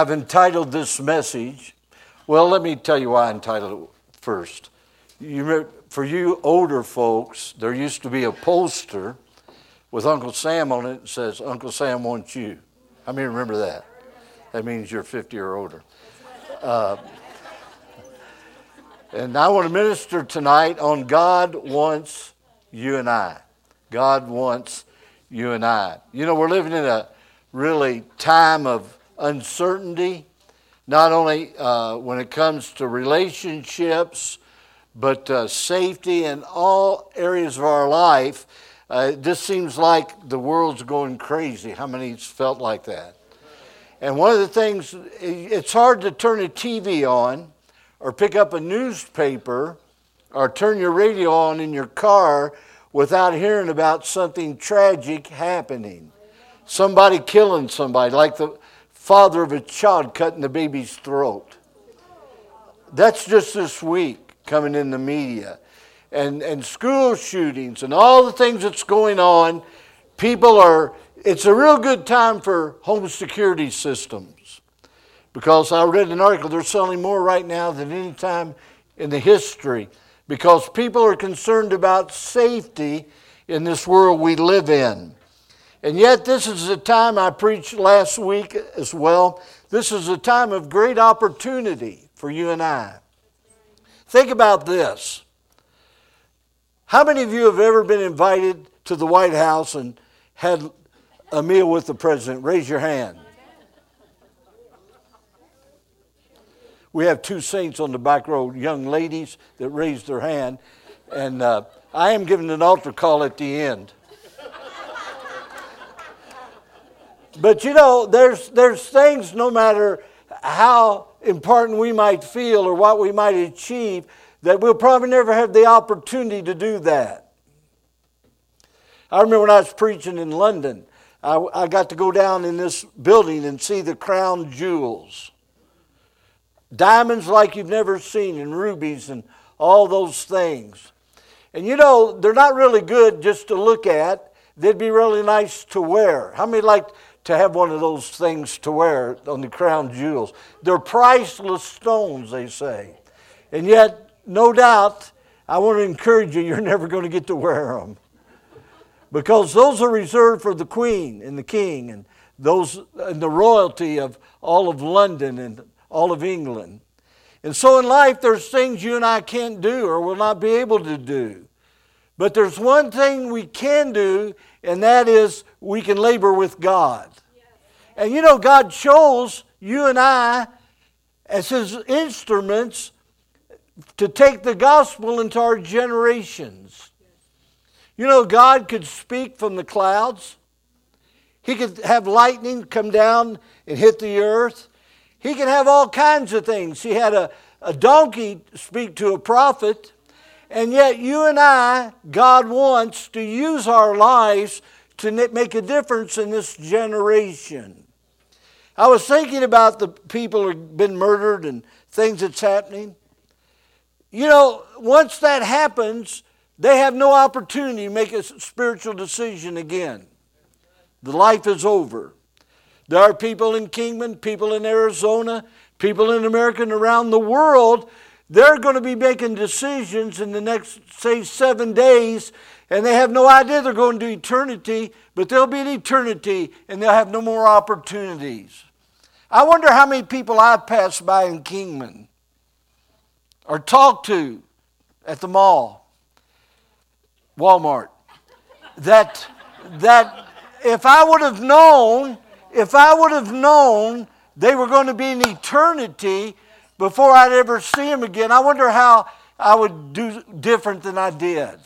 I've entitled this message. Well, let me tell you why I entitled it first. You for you older folks, there used to be a poster with Uncle Sam on it that says, Uncle Sam wants you. How many remember that? That means you're 50 or older. Uh, and I want to minister tonight on God wants you and I. God wants you and I. You know, we're living in a really time of uncertainty, not only uh, when it comes to relationships, but uh, safety in all areas of our life. Uh, just seems like the world's going crazy. How many felt like that? And one of the things, it's hard to turn a TV on or pick up a newspaper or turn your radio on in your car without hearing about something tragic happening. Somebody killing somebody, like the father of a child cutting the baby's throat. That's just this week coming in the media. And, and school shootings and all the things that's going on. People are, it's a real good time for home security systems because I read an article, they're selling more right now than any time in the history because people are concerned about safety in this world we live in. And yet, this is a time I preached last week as well. This is a time of great opportunity for you and I. Think about this. How many of you have ever been invited to the White House and had a meal with the president? Raise your hand. We have two saints on the back row, young ladies that raised their hand, and uh, I am giving an altar call at the end. But you know, there's, there's things, no matter how important we might feel or what we might achieve, that we'll probably never have the opportunity to do that. I remember when I was preaching in London, I, I got to go down in this building and see the crown jewels diamonds like you've never seen, and rubies, and all those things. And you know, they're not really good just to look at, they'd be really nice to wear. How many like to have one of those things to wear on the crown jewels? They're priceless stones, they say. And yet, no doubt, I want to encourage you, you're never going to get to wear them. Because those are reserved for the queen and the king and those and the royalty of all of London and all of England. And so in life, there's things you and I can't do or will not be able to do. But there's one thing we can do, and that is we can labor with God. And you know, God chose you and I as His instruments to take the gospel into our generations. You know, God could speak from the clouds, He could have lightning come down and hit the earth. He can have all kinds of things. He had a, a donkey speak to a prophet. And yet, you and I, God wants to use our lives to make a difference in this generation. I was thinking about the people who've been murdered and things that's happening. You know, once that happens, they have no opportunity to make a spiritual decision again. The life is over. There are people in Kingman, people in Arizona, people in America and around the world. They're going to be making decisions in the next, say, seven days, and they have no idea they're going to eternity, but they'll be in eternity and they'll have no more opportunities. I wonder how many people I've passed by in Kingman or talked to at the mall, Walmart, that, that if I would have known if I would have known they were going to be in eternity before I'd ever see them again, I wonder how I would do different than I did.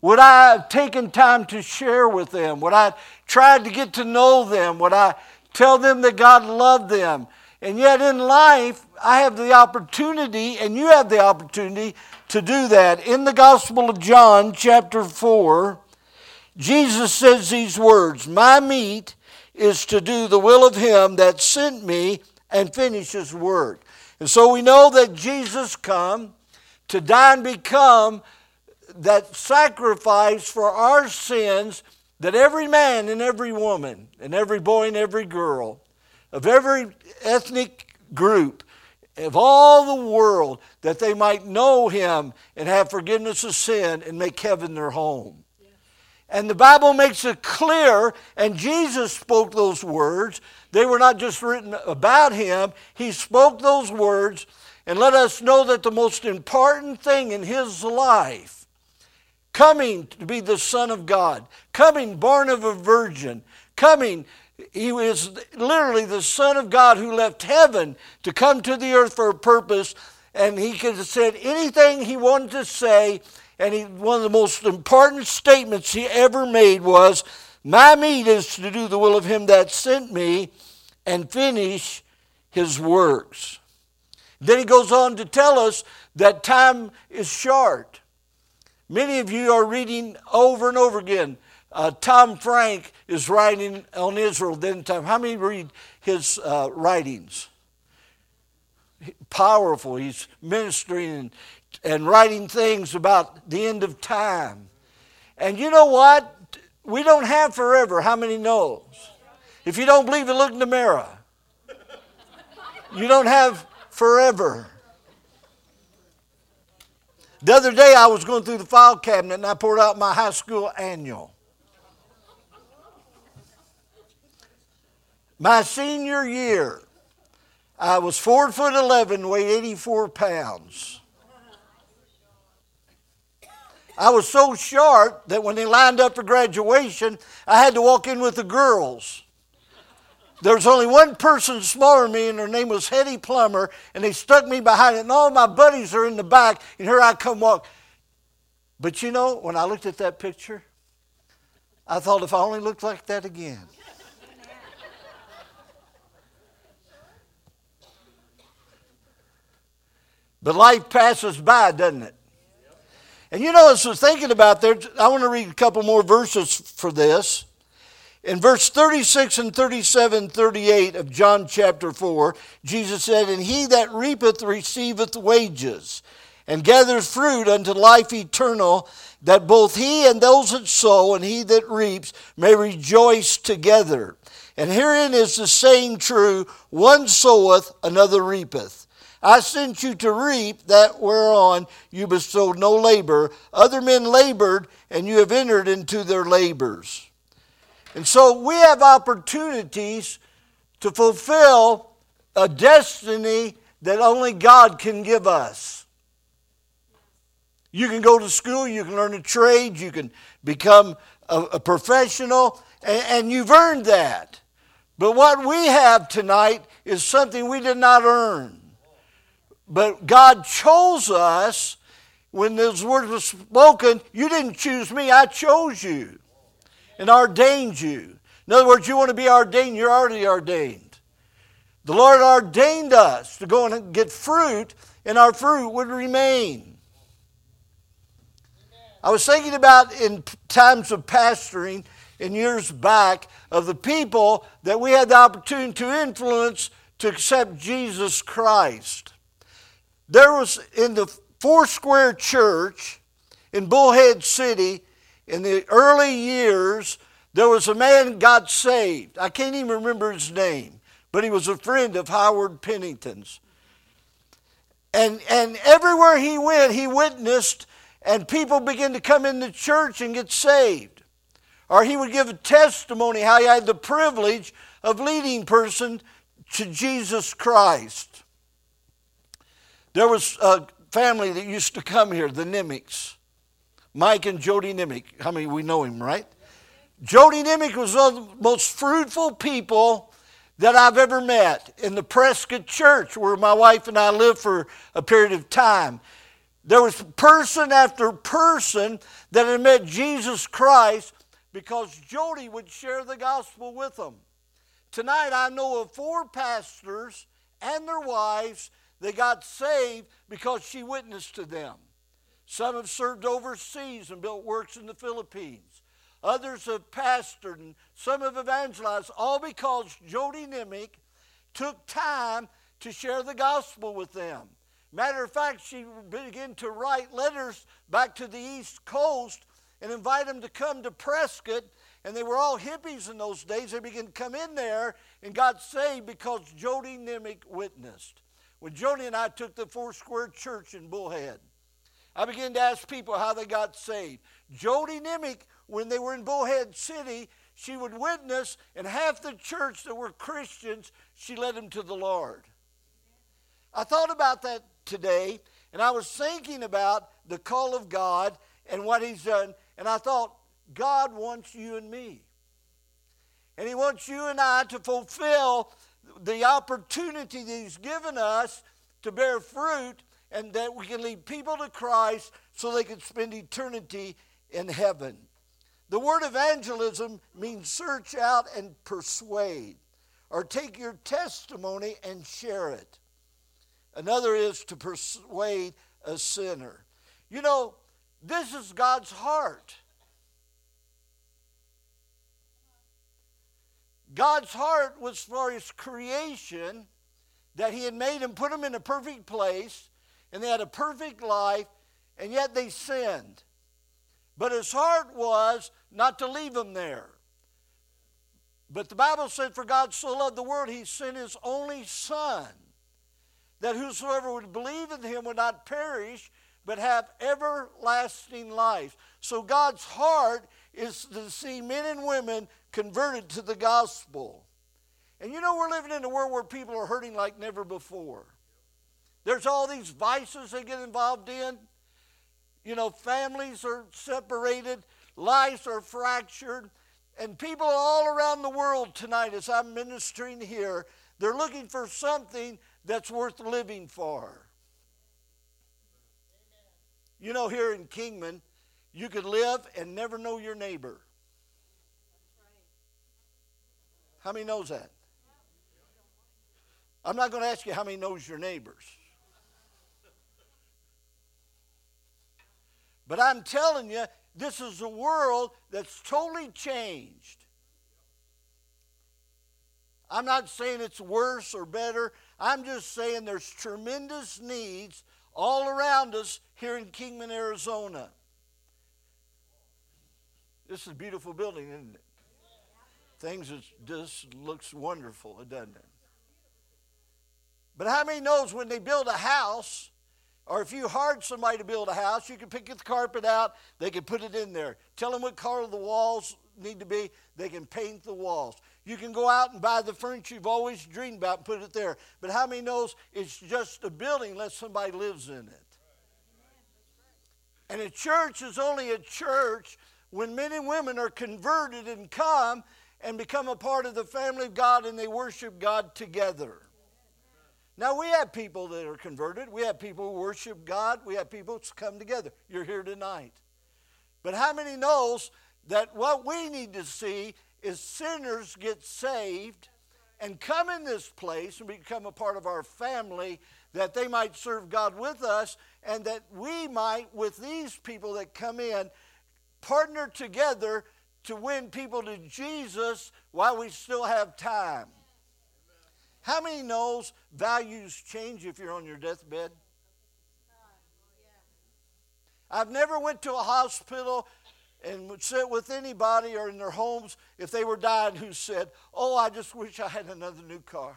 Would I have taken time to share with them? Would I tried to get to know them? Would I tell them that God loved them? And yet in life, I have the opportunity, and you have the opportunity to do that. In the Gospel of John, chapter 4, Jesus says these words My meat is to do the will of him that sent me and finish his work. And so we know that Jesus come to die and become that sacrifice for our sins that every man and every woman, and every boy and every girl, of every ethnic group, of all the world, that they might know him and have forgiveness of sin and make heaven their home. And the Bible makes it clear, and Jesus spoke those words. They were not just written about him, he spoke those words and let us know that the most important thing in his life, coming to be the Son of God, coming born of a virgin, coming, he was literally the Son of God who left heaven to come to the earth for a purpose, and he could have said anything he wanted to say and he, one of the most important statements he ever made was, My meat is to do the will of him that sent me and finish his works. Then he goes on to tell us that time is short. Many of you are reading over and over again. Uh, Tom Frank is writing on Israel then time. How many read his uh, writings? Powerful. He's ministering and and writing things about the end of time. And you know what? We don't have forever. How many knows? If you don't believe it, look in the mirror. You don't have forever. The other day I was going through the file cabinet and I poured out my high school annual. My senior year, I was four foot eleven, weighed 84 pounds. I was so short that when they lined up for graduation, I had to walk in with the girls. There was only one person smaller than me, and her name was Hetty Plummer, and they stuck me behind it, and all my buddies are in the back, and here I come walk. But you know, when I looked at that picture, I thought if I only looked like that again. But life passes by, doesn't it? And you know, as I was thinking about there, I want to read a couple more verses for this. In verse 36 and 37, 38 of John chapter 4, Jesus said, And he that reapeth receiveth wages, and gathers fruit unto life eternal, that both he and those that sow, and he that reaps, may rejoice together. And herein is the saying true one soweth, another reapeth. I sent you to reap that whereon you bestowed no labor. Other men labored, and you have entered into their labors. And so we have opportunities to fulfill a destiny that only God can give us. You can go to school, you can learn a trade, you can become a, a professional, and, and you've earned that. But what we have tonight is something we did not earn. But God chose us when those words were spoken. You didn't choose me, I chose you and ordained you. In other words, you want to be ordained, you're already ordained. The Lord ordained us to go and get fruit, and our fruit would remain. I was thinking about in times of pastoring in years back of the people that we had the opportunity to influence to accept Jesus Christ. There was in the Four Square Church in Bullhead City in the early years, there was a man got saved. I can't even remember his name, but he was a friend of Howard Pennington's. And, and everywhere he went, he witnessed, and people began to come in the church and get saved. Or he would give a testimony how he had the privilege of leading person to Jesus Christ. There was a family that used to come here, the Nimmicks. Mike and Jody Nimmick. How many we know him, right? Jody Nimmick was one of the most fruitful people that I've ever met in the Prescott Church, where my wife and I lived for a period of time. There was person after person that had met Jesus Christ because Jody would share the gospel with them. Tonight, I know of four pastors and their wives they got saved because she witnessed to them. Some have served overseas and built works in the Philippines. Others have pastored and some have evangelized, all because Jody Nimmick took time to share the gospel with them. Matter of fact, she began to write letters back to the East Coast and invite them to come to Prescott and they were all hippies in those days. They began to come in there and got saved because Jody Nimick witnessed. When Jody and I took the Four Square Church in Bullhead, I began to ask people how they got saved. Jody Nimick, when they were in Bullhead City, she would witness, and half the church that were Christians, she led them to the Lord. I thought about that today, and I was thinking about the call of God and what He's done, and I thought, God wants you and me. And He wants you and I to fulfill the opportunity that He's given us to bear fruit and that we can lead people to Christ so they can spend eternity in heaven. The word evangelism means search out and persuade, or take your testimony and share it. Another is to persuade a sinner. You know, this is God's heart. God's heart was for his creation, that he had made and put him in a perfect place, and they had a perfect life, and yet they sinned. But his heart was not to leave them there. But the Bible said, For God so loved the world, he sent his only Son, that whosoever would believe in him would not perish, but have everlasting life. So God's heart is to see men and women converted to the gospel. And you know, we're living in a world where people are hurting like never before. There's all these vices they get involved in. You know, families are separated, lives are fractured, and people all around the world tonight, as I'm ministering here, they're looking for something that's worth living for. You know, here in Kingman, you could live and never know your neighbor. How many knows that? I'm not going to ask you how many knows your neighbors. But I'm telling you, this is a world that's totally changed. I'm not saying it's worse or better. I'm just saying there's tremendous needs all around us here in Kingman, Arizona. This is a beautiful building, isn't it? Things just looks wonderful, doesn't it? But how many knows when they build a house, or if you hired somebody to build a house, you can pick the carpet out, they can put it in there. Tell them what color the walls need to be, they can paint the walls. You can go out and buy the furniture you've always dreamed about and put it there. But how many knows it's just a building unless somebody lives in it? And a church is only a church when men and women are converted and come and become a part of the family of God and they worship God together. Now, we have people that are converted. We have people who worship God. We have people who come together. You're here tonight. But how many knows that what we need to see is sinners get saved and come in this place and become a part of our family that they might serve God with us and that we might, with these people that come in, partner together to win people to Jesus while we still have time. How many knows values change if you're on your deathbed? I've never went to a hospital and would sit with anybody or in their homes if they were dying who said, "Oh, I just wish I had another new car."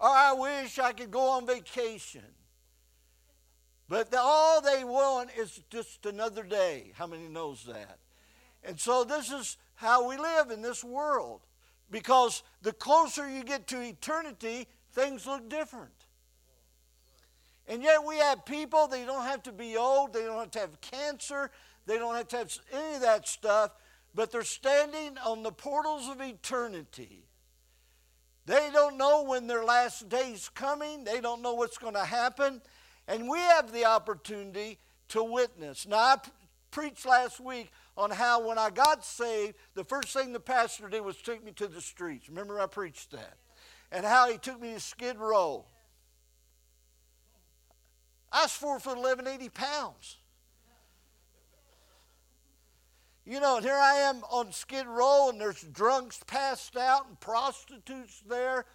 or I wish I could go on vacation. But the, all they want is just another day. How many knows that? And so this is how we live in this world. Because the closer you get to eternity, things look different. And yet we have people, they don't have to be old, they don't have to have cancer, they don't have to have any of that stuff, but they're standing on the portals of eternity. They don't know when their last day's coming, they don't know what's going to happen, and we have the opportunity to witness. Now, I preached last week on how when I got saved, the first thing the pastor did was take me to the streets. Remember, I preached that. And how he took me to Skid Row. I was four foot 11, 80 pounds. You know, and here I am on Skid Row, and there's drunks passed out and prostitutes there.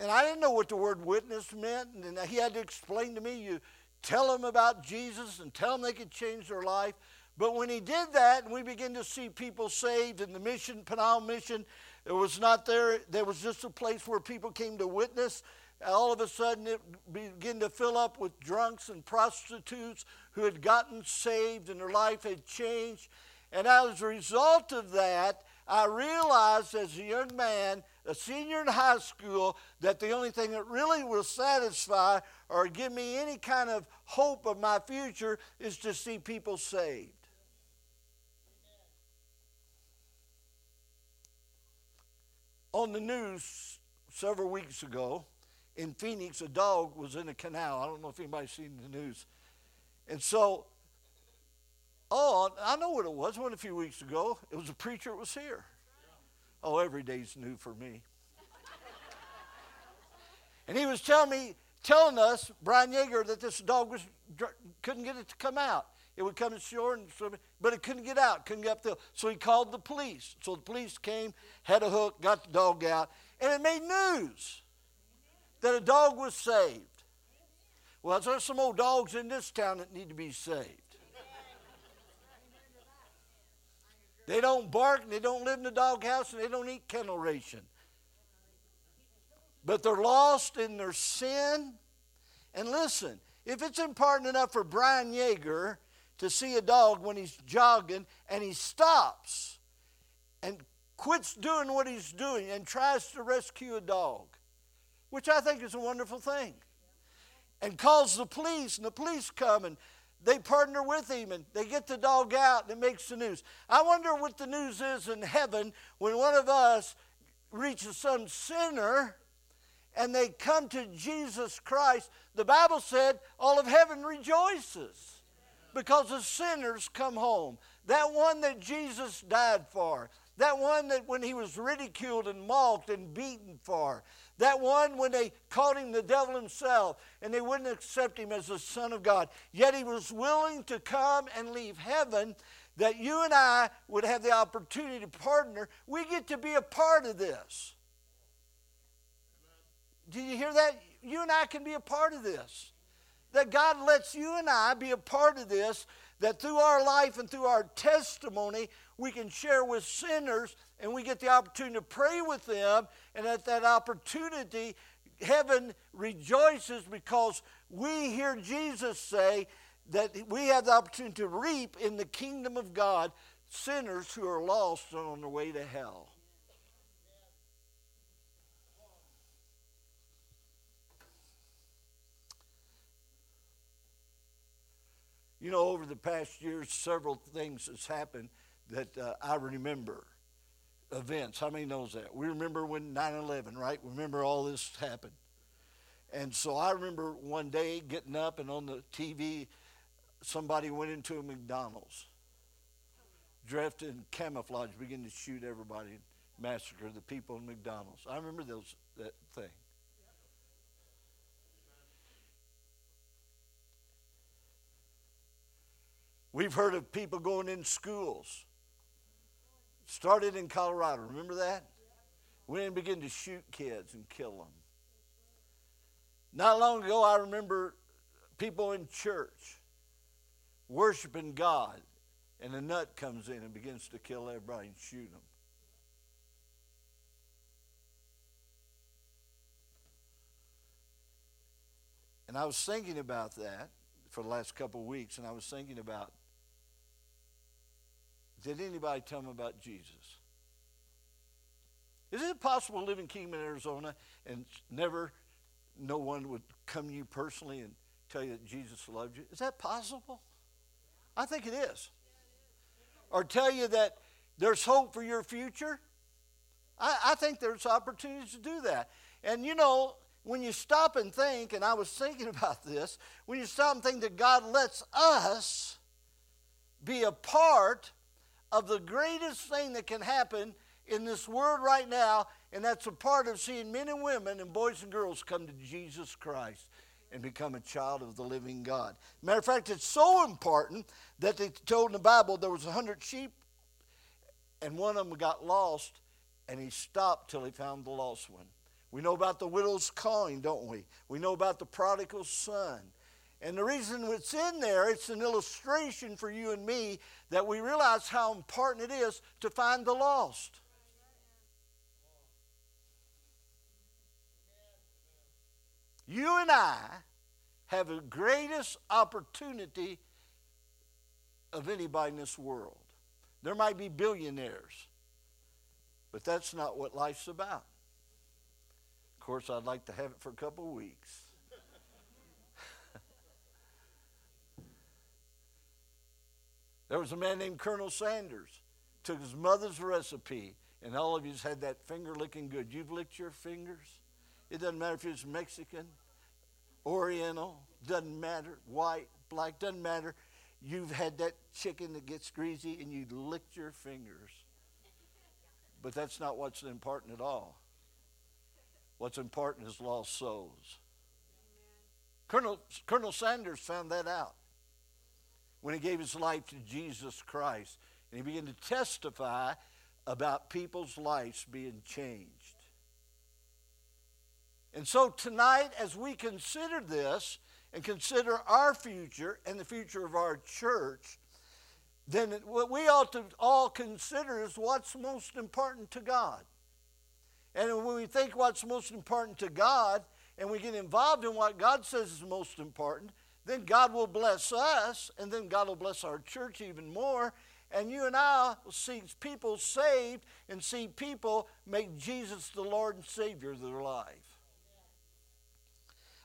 And I didn't know what the word witness meant. And he had to explain to me you tell them about Jesus and tell them they could change their life. But when he did that, and we began to see people saved, and the mission, Penal mission, it was not there. There was just a place where people came to witness. All of a sudden, it began to fill up with drunks and prostitutes who had gotten saved and their life had changed. And as a result of that, I realized as a young man, a senior in high school, that the only thing that really will satisfy or give me any kind of hope of my future is to see people saved. On the news several weeks ago in Phoenix, a dog was in a canal. I don't know if anybody's seen the news. And so, oh, I know what it was. One a few weeks ago. It was a preacher that was here. Oh, every day's new for me. and he was telling me, telling us, Brian Yeager, that this dog was couldn't get it to come out. It would come ashore and swim, but it couldn't get out, couldn't get up the. hill. So he called the police. So the police came, had a hook, got the dog out, and it made news that a dog was saved. Well, there's some old dogs in this town that need to be saved. They don't bark and they don't live in the doghouse and they don't eat Ken-L Ration. But they're lost in their sin. And listen, if it's important enough for Brian Yeager to see a dog when he's jogging and he stops and quits doing what he's doing and tries to rescue a dog, which I think is a wonderful thing, and calls the police, and the police come and they partner with him and they get the dog out and it makes the news. I wonder what the news is in heaven when one of us reaches some sinner and they come to Jesus Christ. The Bible said all of heaven rejoices because the sinners come home. That one that Jesus died for. That one that when he was ridiculed and mocked and beaten for. That one when they called him the devil himself and they wouldn't accept him as the Son of God. Yet he was willing to come and leave heaven that you and I would have the opportunity to partner. We get to be a part of this. Did you hear that? You and I can be a part of this that God lets you and I be a part of this, that through our life and through our testimony, we can share with sinners and we get the opportunity to pray with them. And at that opportunity, heaven rejoices because we hear Jesus say that we have the opportunity to reap in the kingdom of God sinners who are lost and on their way to hell. You know, over the past years, several things has happened that uh, I remember. Events. How many knows that? We remember when 9/11, right? Remember all this happened. And so I remember one day getting up and on the TV, somebody went into a McDonald's, dressed in camouflage, began to shoot everybody massacre the people in McDonald's. I remember those that thing. We've heard of people going in schools. Started in Colorado. Remember that? Went and began to shoot kids and kill them. Not long ago, I remember people in church worshiping God, and a nut comes in and begins to kill everybody and shoot them. And I was thinking about that for the last couple of weeks, and I was thinking about did anybody tell them about Jesus? Is it possible to live in Kingman, Arizona, and never no one would come to you personally and tell you that Jesus loved you? Is that possible? I think it is. Or tell you that there's hope for your future? I, I think there's opportunities to do that. And you know, when you stop and think, and I was thinking about this, when you stop and think that God lets us be a part of the greatest thing that can happen in this world right now, and that's a part of seeing men and women and boys and girls come to Jesus Christ and become a child of the living God. Matter of fact, it's so important that they told in the Bible there was a hundred sheep, and one of them got lost, and he stopped till he found the lost one. We know about the widow's coin, don't we? We know about the prodigal son. And the reason it's in there, it's an illustration for you and me that we realize how important it is to find the lost. You and I have the greatest opportunity of anybody in this world. There might be billionaires, but that's not what life's about. Of course, I'd like to have it for a couple of weeks. There was a man named Colonel Sanders. Took his mother's recipe, and all of you's had that finger licking good. You've licked your fingers. It doesn't matter if it's Mexican, Oriental, doesn't matter, white, black, doesn't matter. You've had that chicken that gets greasy and you licked your fingers. But that's not what's important at all. What's important is lost souls. Colonel, Colonel Sanders found that out when he gave his life to Jesus Christ. And he began to testify about people's lives being changed. And so tonight, as we consider this and consider our future and the future of our church, then what we ought to all consider is what's most important to God. And when we think what's most important to God and we get involved in what God says is most important, then God will bless us, and then God will bless our church even more. And you and I will see people saved and see people make Jesus the Lord and Savior of their life.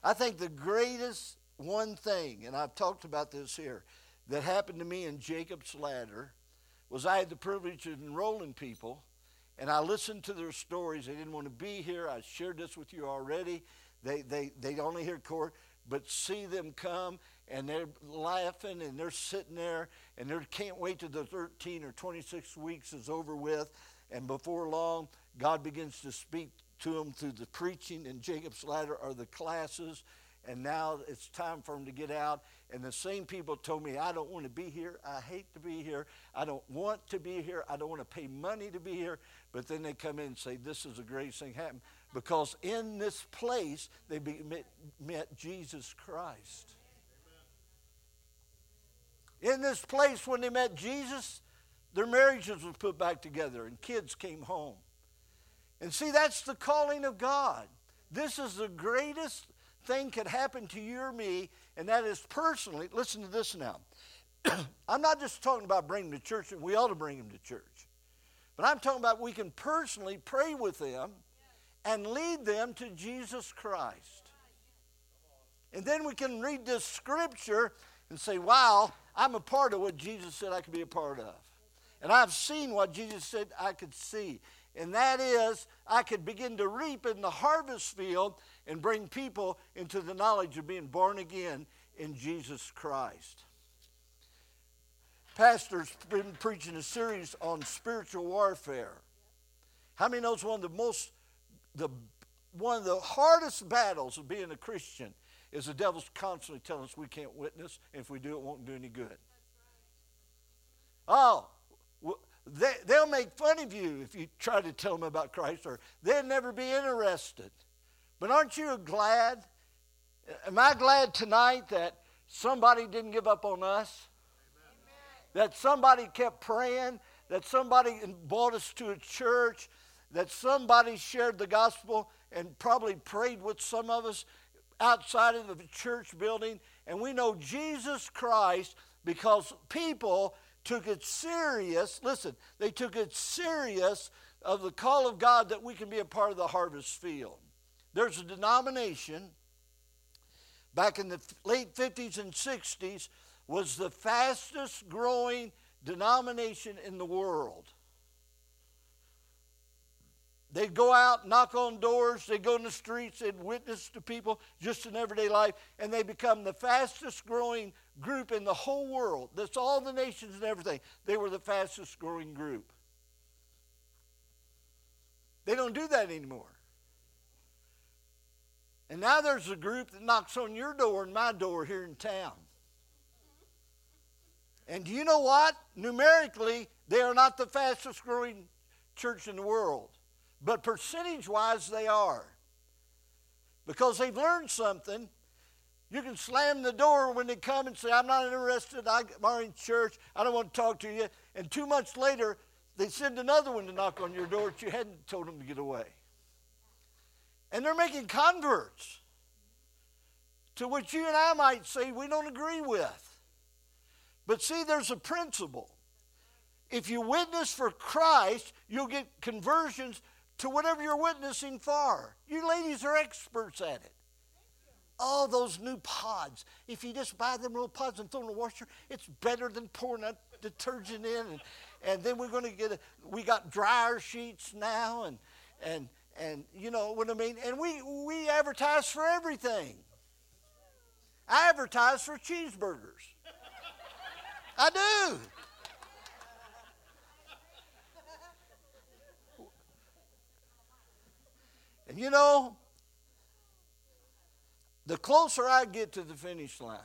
I think the greatest one thing, and I've talked about this here, that happened to me in Jacob's Ladder was I had the privilege of enrolling people, and I listened to their stories. They didn't want to be here. I shared this with you already. They, they, they only hear court but see them come and they're laughing and they're sitting there and they can't wait till the 13 or 26 weeks is over with. And before long, God begins to speak to them through the preaching and Jacob's Ladder or the classes. And now it's time for them to get out. And the same people told me, I don't want to be here. I hate to be here. I don't want to be here. I don't want to pay money to be here. But then they come in and say, This is the greatest thing happened because in this place they met, Jesus Christ. In this place, when they met Jesus, their marriages were put back together and kids came home. And see, that's the calling of God. This is the greatest thing could happen to you or me, and that is personally. Listen to this now. I'm not just talking about bringing them to church, and we ought to bring them to church. But I'm talking about we can personally pray with them and lead them to Jesus Christ. And then we can read this scripture and say, wow, I'm a part of what Jesus said I could be a part of. And I've seen what Jesus said I could see. And that is, I could begin to reap in the harvest field and bring people into the knowledge of being born again in Jesus Christ. Pastor's been preaching a series on spiritual warfare. How many knows one of the most the, one of the hardest battles of being a Christian is the devil's constantly telling us we can't witness, and if we do, it won't do any good. Oh, they, they'll make fun of you if you try to tell them about Christ, or they'll never be interested. But aren't you glad? Am I glad tonight that somebody didn't give up on us? Amen. That somebody kept praying, that somebody brought us to a church, that somebody shared the gospel and probably prayed with some of us outside of the church building. And we know Jesus Christ because people took it serious. Listen, they took it serious of the call of God that we can be a part of the harvest field. There's a denomination back in the late 50s and 60s was the fastest growing denomination in the world. They'd go out, knock on doors, they'd go in the streets, they'd witness to people just in everyday life, and they become the fastest growing group in the whole world. That's all the nations and everything. They were the fastest growing group. They don't do that anymore. And now there's a group that knocks on your door and my door here in town. And do you know what? Numerically, they are not the fastest growing church in the world. But percentage wise, they are. Because they've learned something You can slam the door when they come and say, I'm not interested. I'm in church. I don't want to talk to you. And two months later, they send another one to knock on your door that you hadn't told them to get away. And they're making converts to which you and I might say we don't agree with. But see, there's a principle. If you witness for Christ, you'll get conversions to whatever you're witnessing for. You ladies are experts at it all those new pods. If you just buy them little pods and throw them in the washer, it's better than pouring that detergent in. And, and then we're going to get a, we got dryer sheets now, and and and you know what I mean. And we we advertise for everything. I advertise for cheeseburgers. I do. And you know, the closer I get to the finish line,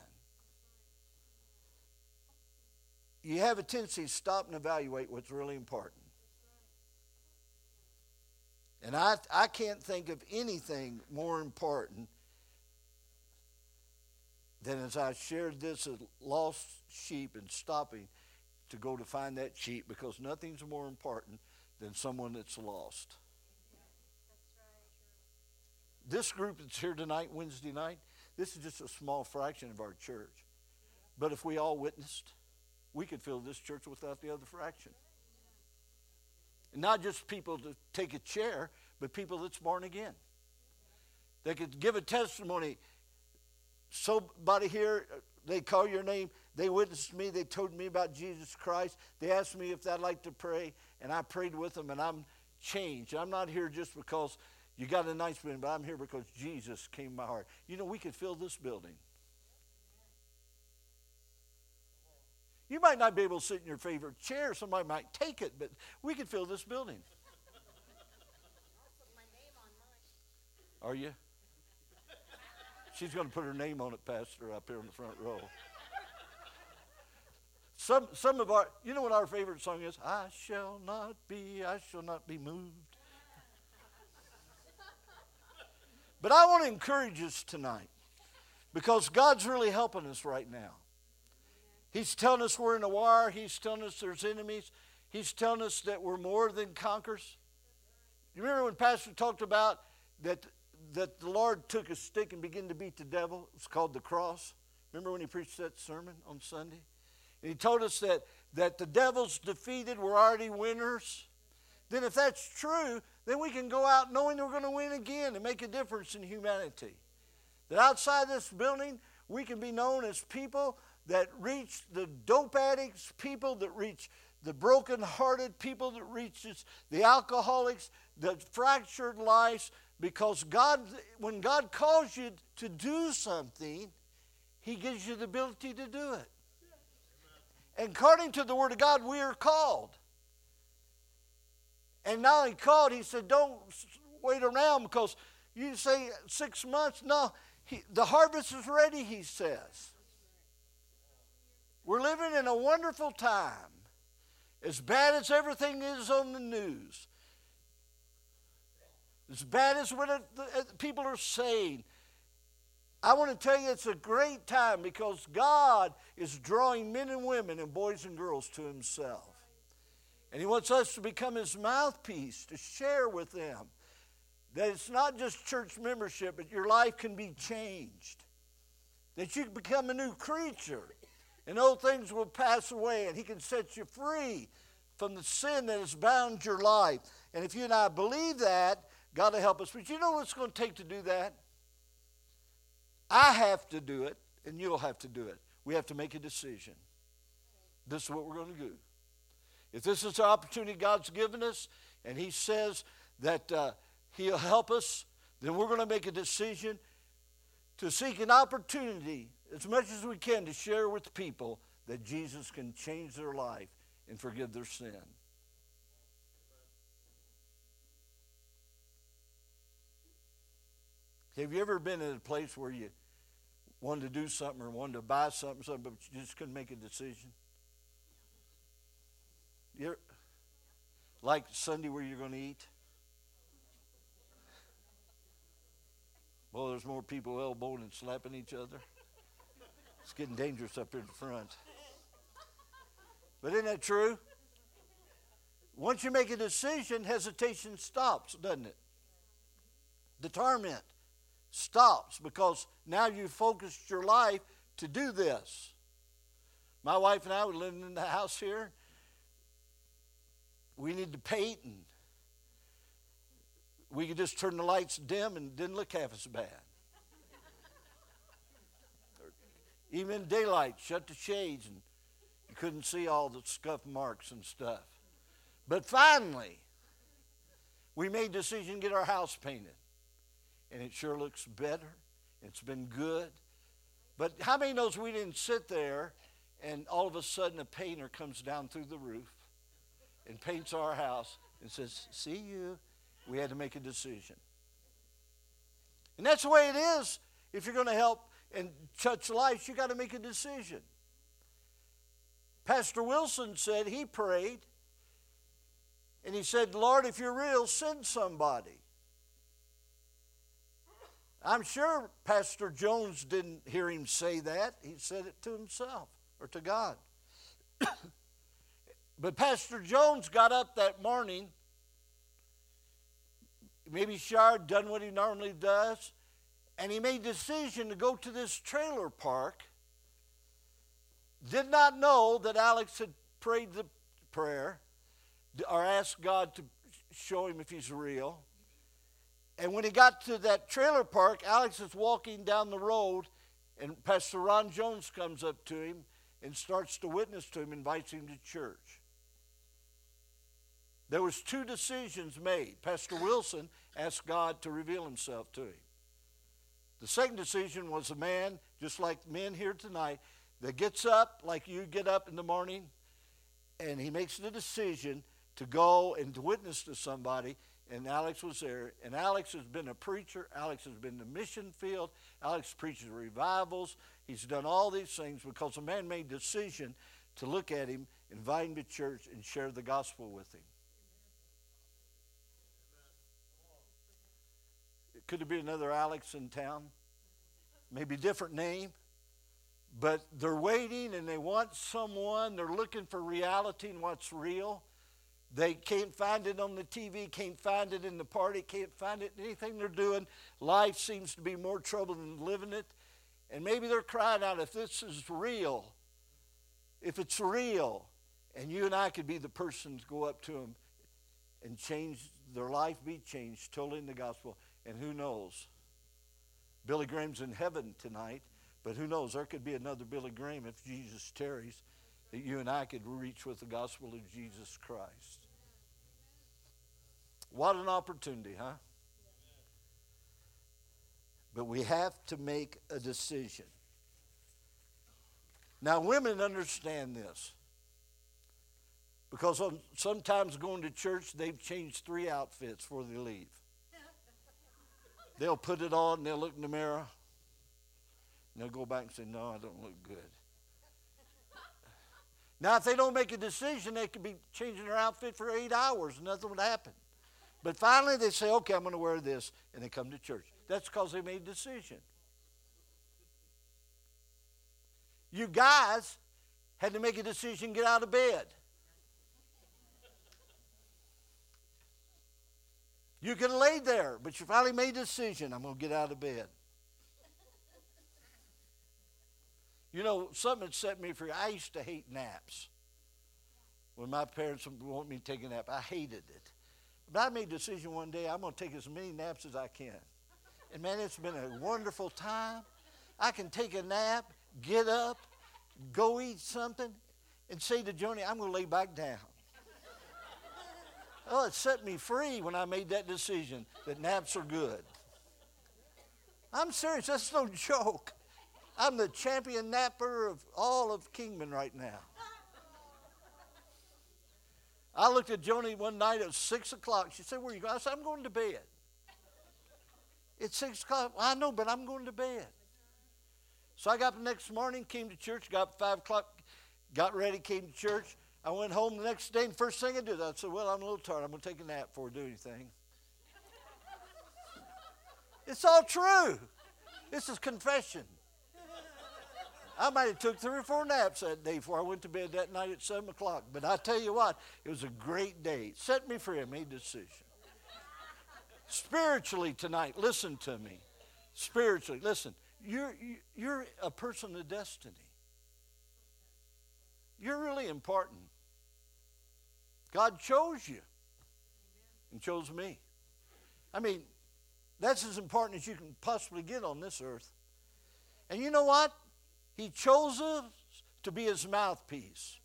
you have a tendency to stop and evaluate what's really important. And I, I can't think of anything more important than as I shared this lost sheep and stopping to go to find that sheep because nothing's more important than someone that's lost this group that's here tonight, Wednesday night, this is just a small fraction of our church. But if we all witnessed, we could fill this church without the other fraction. And not just people to take a chair, but people that's born again. They could give a testimony. Somebody here, they call your name, they witnessed me, they told me about Jesus Christ. They asked me if I'd like to pray, and I prayed with them, and I'm changed. I'm not here just because you got a nice building, but I'm here because Jesus came my heart. You know, we could fill this building. You might not be able to sit in your favorite chair. Somebody might take it, but we could fill this building. Are you? She's going to put her name on it, Pastor, up here in the front row. Some, some of our, you know what our favorite song is? I shall not be, I shall not be moved. But I want to encourage us tonight because God's really helping us right now. He's telling us we're in a war, He's telling us there's enemies, He's telling us that we're more than conquerors. You remember when Pastor talked about that, that the Lord took a stick and began to beat the devil? It's called the cross. Remember when he preached that sermon on Sunday? And he told us that, that the devil's defeated, we're already winners then if that's true, then we can go out knowing we're going to win again and make a difference in humanity. That outside this building, we can be known as people that reach the dope addicts, people that reach the broken-hearted, people that reaches the alcoholics, the fractured lives, because God, when God calls you to do something, He gives you the ability to do it. And according to the Word of God, we are called. And not only called, he said, don't wait around because you say six months. No, he, the harvest is ready, he says. We're living in a wonderful time. As bad as everything is on the news, as bad as what people are saying, I want to tell you it's a great time because God is drawing men and women and boys and girls to Himself. And He wants us to become His mouthpiece, to share with them that it's not just church membership, but your life can be changed. That you can become a new creature, and old things will pass away, and He can set you free from the sin that has bound your life. And if you and I believe that, God will help us. But you know what it's going to take to do that? I have to do it, and you'll have to do it. We have to make a decision. This is what we're going to do. If this is the opportunity God's given us, and He says that uh, He'll help us, then we're going to make a decision to seek an opportunity as much as we can to share with people that Jesus can change their life and forgive their sin. Have you ever been in a place where you wanted to do something or wanted to buy something, something but you just couldn't make a decision? You're, like Sunday where you're going to eat? Well, there's more people elbowing and slapping each other. It's getting dangerous up here in the front. But isn't that true? Once you make a decision, hesitation stops, doesn't it? The torment stops because now you've focused your life to do this. My wife and I were living in the house here. We need to paint, and we could just turn the lights dim and didn't look half as bad. Even in daylight, shut the shades, and you couldn't see all the scuff marks and stuff. But finally, we made decision to get our house painted. And it sure looks better. It's been good. But how many knows we didn't sit there and all of a sudden a painter comes down through the roof and paints our house and says, See you. We had to make a decision. And that's the way it is if you're going to help and touch lives, you got to make a decision. Pastor Wilson said he prayed and he said, Lord, if you're real, send somebody. I'm sure Pastor Jones didn't hear him say that. He said it to himself or to God. but Pastor Jones got up that morning, maybe showered, done what he normally does, and he made decision to go to this trailer park. Did not know that Alex had prayed the prayer or asked God to show him if he's real. And when he got to that trailer park, Alex is walking down the road, and Pastor Ron Jones comes up to him and starts to witness to him, invites him to church. There was two decisions made. Pastor Wilson asked God to reveal himself to him. The second decision was a man, just like men here tonight, that gets up like you get up in the morning, and he makes the decision to go and to witness to somebody. And Alex was there. And Alex has been a preacher. Alex has been in the mission field. Alex preaches revivals. He's done all these things because a man made decision to look at him, invite him to church, and share the gospel with him. Could it be another Alex in town? Maybe different name. But they're waiting and they want someone. They're looking for reality and what's real. They can't find it on the TV, can't find it in the party, can't find it in anything they're doing. Life seems to be more trouble than living it. And maybe they're crying out, if this is real, if it's real, and you and I could be the person to go up to them and change their life, be changed, totally in the gospel. And who knows? Billy Graham's in heaven tonight, but who knows? There could be another Billy Graham if Jesus tarries that you and I could reach with the gospel of Jesus Christ. What an opportunity, huh? But we have to make a decision. Now, women understand this because sometimes going to church, they've changed three outfits before they leave. They'll put it on and they'll look in the mirror and they'll go back and say, No, I don't look good. Now, if they don't make a decision, they could be changing their outfit for eight hours and nothing would happen. But finally, they say, okay, I'm going to wear this, and they come to church. That's because they made a decision. You guys had to make a decision get out of bed. You can lay there, but you finally made a decision I'm going to get out of bed. You know, something set me free. I used to hate naps. When my parents would want me to take a nap, I hated it. But I made a decision one day I'm going to take as many naps as I can. And man, it's been a wonderful time. I can take a nap, get up, go eat something, and say to Joni, I'm going to lay back down. Oh, it set me free when I made that decision that naps are good. I'm serious, that's no joke. I'm the champion napper of all of Kingman right now. I looked at Joni one night at six o'clock. She said, Where are you going? I said, I'm going to bed. It's six o'clock. I know, but I'm going to bed. So I got up the next morning, came to church, got five o'clock, got ready, came to church. I went home the next day, and first thing I did, I said, Well, I'm a little tired. I'm going to take a nap before I do anything. It's all true. This is confession. I might have took three or four naps that day before I went to bed that night at 7 o'clock. But I tell you what, it was a great day. It set me free. I made a decision. Spiritually tonight, listen to me. Spiritually, listen. You're, you're a person of destiny. You're really important. God chose you and chose me. I mean, that's as important as you can possibly get on this earth. And you know what? He chose us to be his mouthpiece.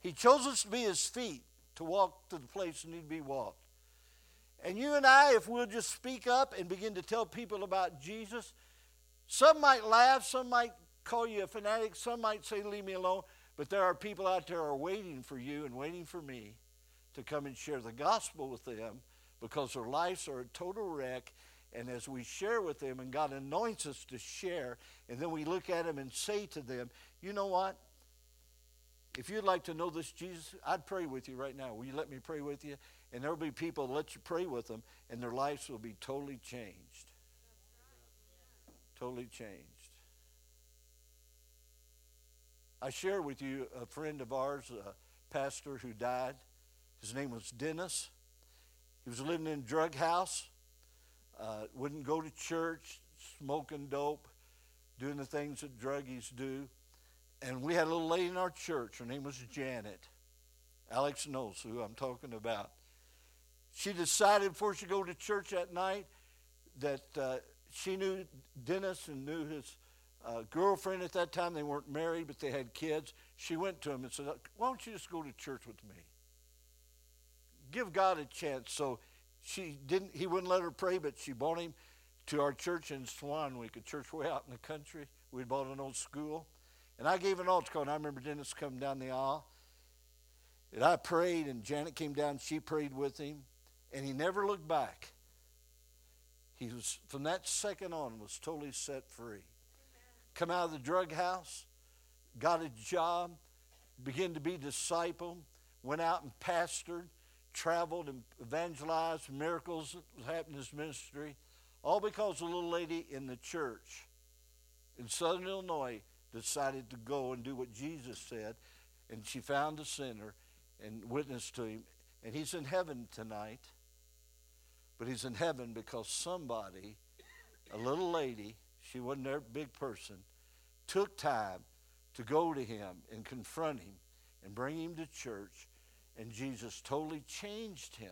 He chose us to be his feet to walk to the place that need to be walked. And you and I, if we'll just speak up and begin to tell people about Jesus, some might laugh, some might call you a fanatic, some might say, Leave me alone. But there are people out there are waiting for you and waiting for me to come and share the gospel with them because their lives are a total wreck. And as we share with them, and God anoints us to share, and then we look at them and say to them, You know what? If you'd like to know this Jesus, I'd pray with you right now. Will you let me pray with you? And there'll be people that let you pray with them, and their lives will be totally changed. Totally changed. I share with you a friend of ours, a pastor who died. His name was Dennis. He was living in a drug house, uh, wouldn't go to church, smoking dope, doing the things that druggies do. And we had a little lady in our church. Her name was Janet. Alex knows who I'm talking about. She decided before she go to church that night that uh, she knew Dennis and knew his uh, girlfriend at that time. They weren't married, but they had kids. She went to him and said, "Why don't you just go to church with me? Give God a chance." So she didn't. He wouldn't let her pray, but she brought him to our church in Swanwick, a church way out in the country. We'd bought an old school, and I gave an altar call. And I remember Dennis coming down the aisle, and I prayed, and Janet came down. She prayed with him, and he never looked back. He was from that second on was totally set free come out of the drug house, got a job, began to be discipled, went out and pastored, traveled and evangelized, miracles happened in his ministry, all because a little lady in the church in southern Illinois decided to go and do what Jesus said, and she found a sinner and witnessed to him. And he's in heaven tonight, but he's in heaven because somebody, a little lady, she wasn't a big person, took time to go to him and confront him and bring him to church. And Jesus totally changed him.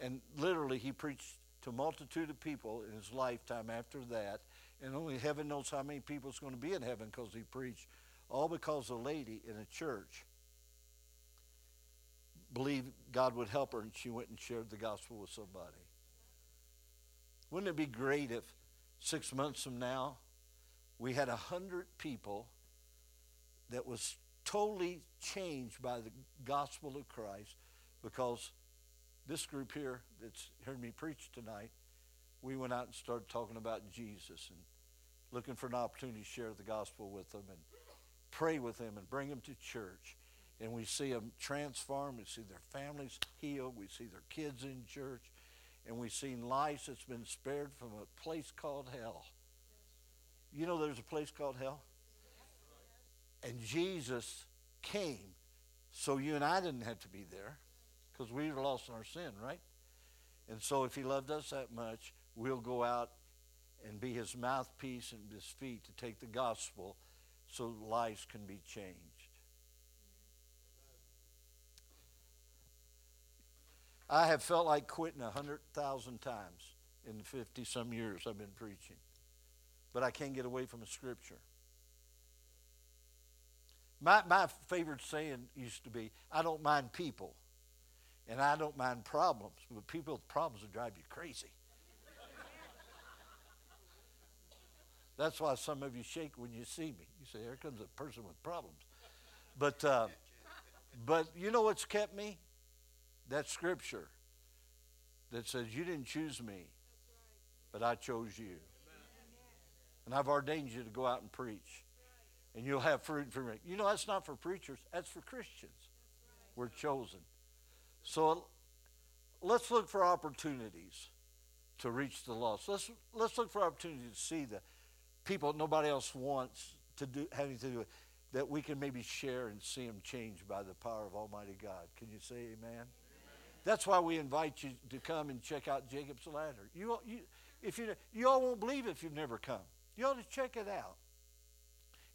And literally, he preached to a multitude of people in his lifetime after that. And only heaven knows how many people is going to be in heaven because he preached. All because a lady in a church believed God would help her and she went and shared the gospel with somebody. Wouldn't it be great if six months from now, we had a hundred people that was totally changed by the gospel of Christ because this group here that's heard me preach tonight, we went out and started talking about Jesus and looking for an opportunity to share the gospel with them and pray with them and bring them to church. And we see them transform. We see their families healed. We see their kids in church and we've seen lives that's been spared from a place called hell. You know there's a place called hell? And Jesus came so you and I didn't have to be there because we were lost in our sin, right? And so if he loved us that much, we'll go out and be his mouthpiece and his feet to take the gospel so lives can be changed. I have felt like quitting a 100,000 times in the 50 some years I've been preaching. But I can't get away from the scripture. My, my favorite saying used to be I don't mind people and I don't mind problems, but people with problems will drive you crazy. That's why some of you shake when you see me. You say, Here comes a person with problems. But, uh, but you know what's kept me? that scripture that says, You didn't choose me, but I chose you. And I've ordained you to go out and preach. And you'll have fruit from it. You know, that's not for preachers, that's for Christians. We're chosen. So let's look for opportunities to reach the lost. Let's, let's look for opportunity to see the people nobody else wants to do, anything to do with, that we can maybe share and see them changed by the power of Almighty God. Can you say amen? amen? That's why we invite you to come and check out Jacob's Ladder. You, you, if you, you all won't believe it if you've never come. You ought to check it out.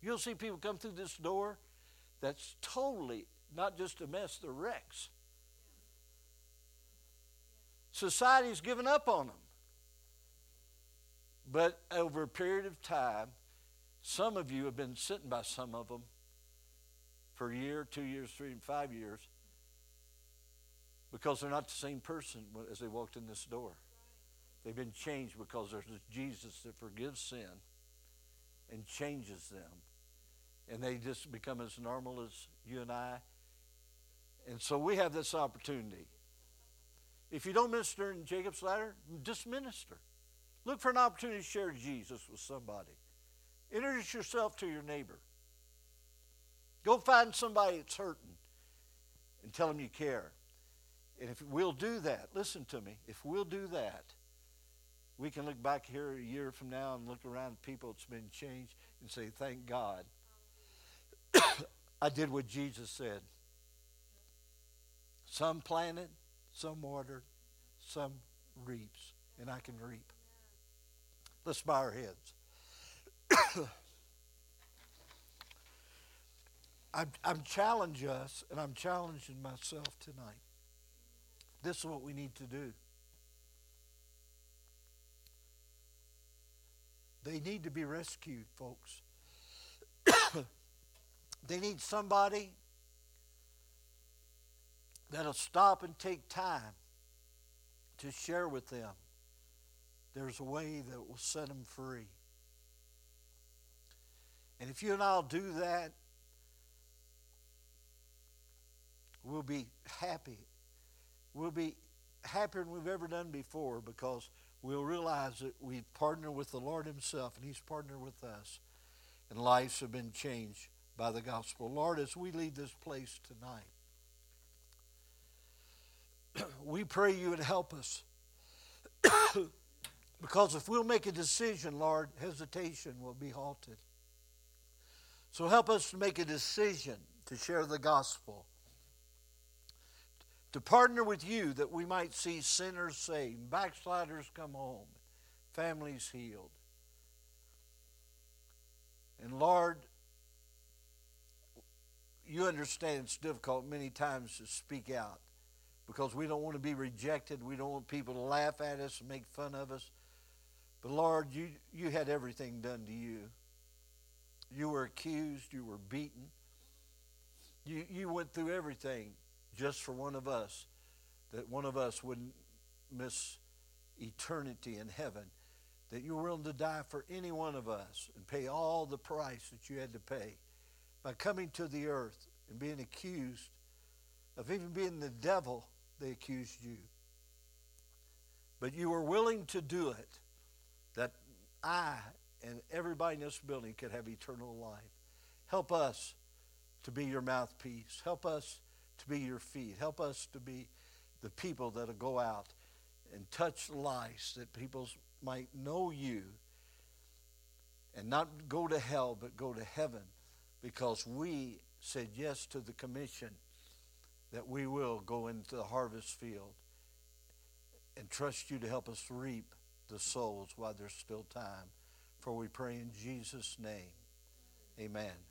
You'll see people come through this door that's totally not just a mess, they're wrecks. Society's given up on them. But over a period of time, some of you have been sitting by some of them for a year, two years, three, and five years because they're not the same person as they walked in this door. They've been changed because there's Jesus that forgives sin and changes them. And they just become as normal as you and I. And so we have this opportunity. If you don't minister in Jacob's ladder, just minister. Look for an opportunity to share Jesus with somebody. Introduce yourself to your neighbor. Go find somebody that's hurting and tell them you care. And if we'll do that, listen to me, if we'll do that, we can look back here a year from now and look around people that's been changed and say, Thank God. I did what Jesus said. Some planted, some watered, some reaps, and I can reap. Let's bow our heads. I'm, I'm challenging us, and I'm challenging myself tonight. This is what we need to do. They need to be rescued, folks. They need somebody that'll stop and take time to share with them. There's a way that will set them free. And if you and I'll do that, we'll be happy. We'll be happier than we've ever done before because we'll realize that we partner with the Lord Himself and He's partnered with us. And lives have been changed by the gospel. Lord, as we leave this place tonight, we pray you would help us. because if we'll make a decision, Lord, hesitation will be halted. So help us to make a decision to share the gospel to partner with you that we might see sinners saved, backsliders come home, families healed. And Lord, you understand it's difficult many times to speak out because we don't want to be rejected. We don't want people to laugh at us and make fun of us. But Lord, you, you had everything done to you. You were accused, you were beaten. You, you went through everything just for one of us, that one of us wouldn't miss eternity in heaven, that you were willing to die for any one of us and pay all the price that you had to pay by coming to the earth and being accused of even being the devil, they accused you. But you were willing to do it that I and everybody in this building could have eternal life. Help us to be your mouthpiece. Help us to be your feet. Help us to be the people that'll go out and touch lives that people might know you and not go to hell, but go to heaven because we said yes to the commission that we will go into the harvest field and trust you to help us reap the souls while there's still time. For we pray in Jesus' name. Amen.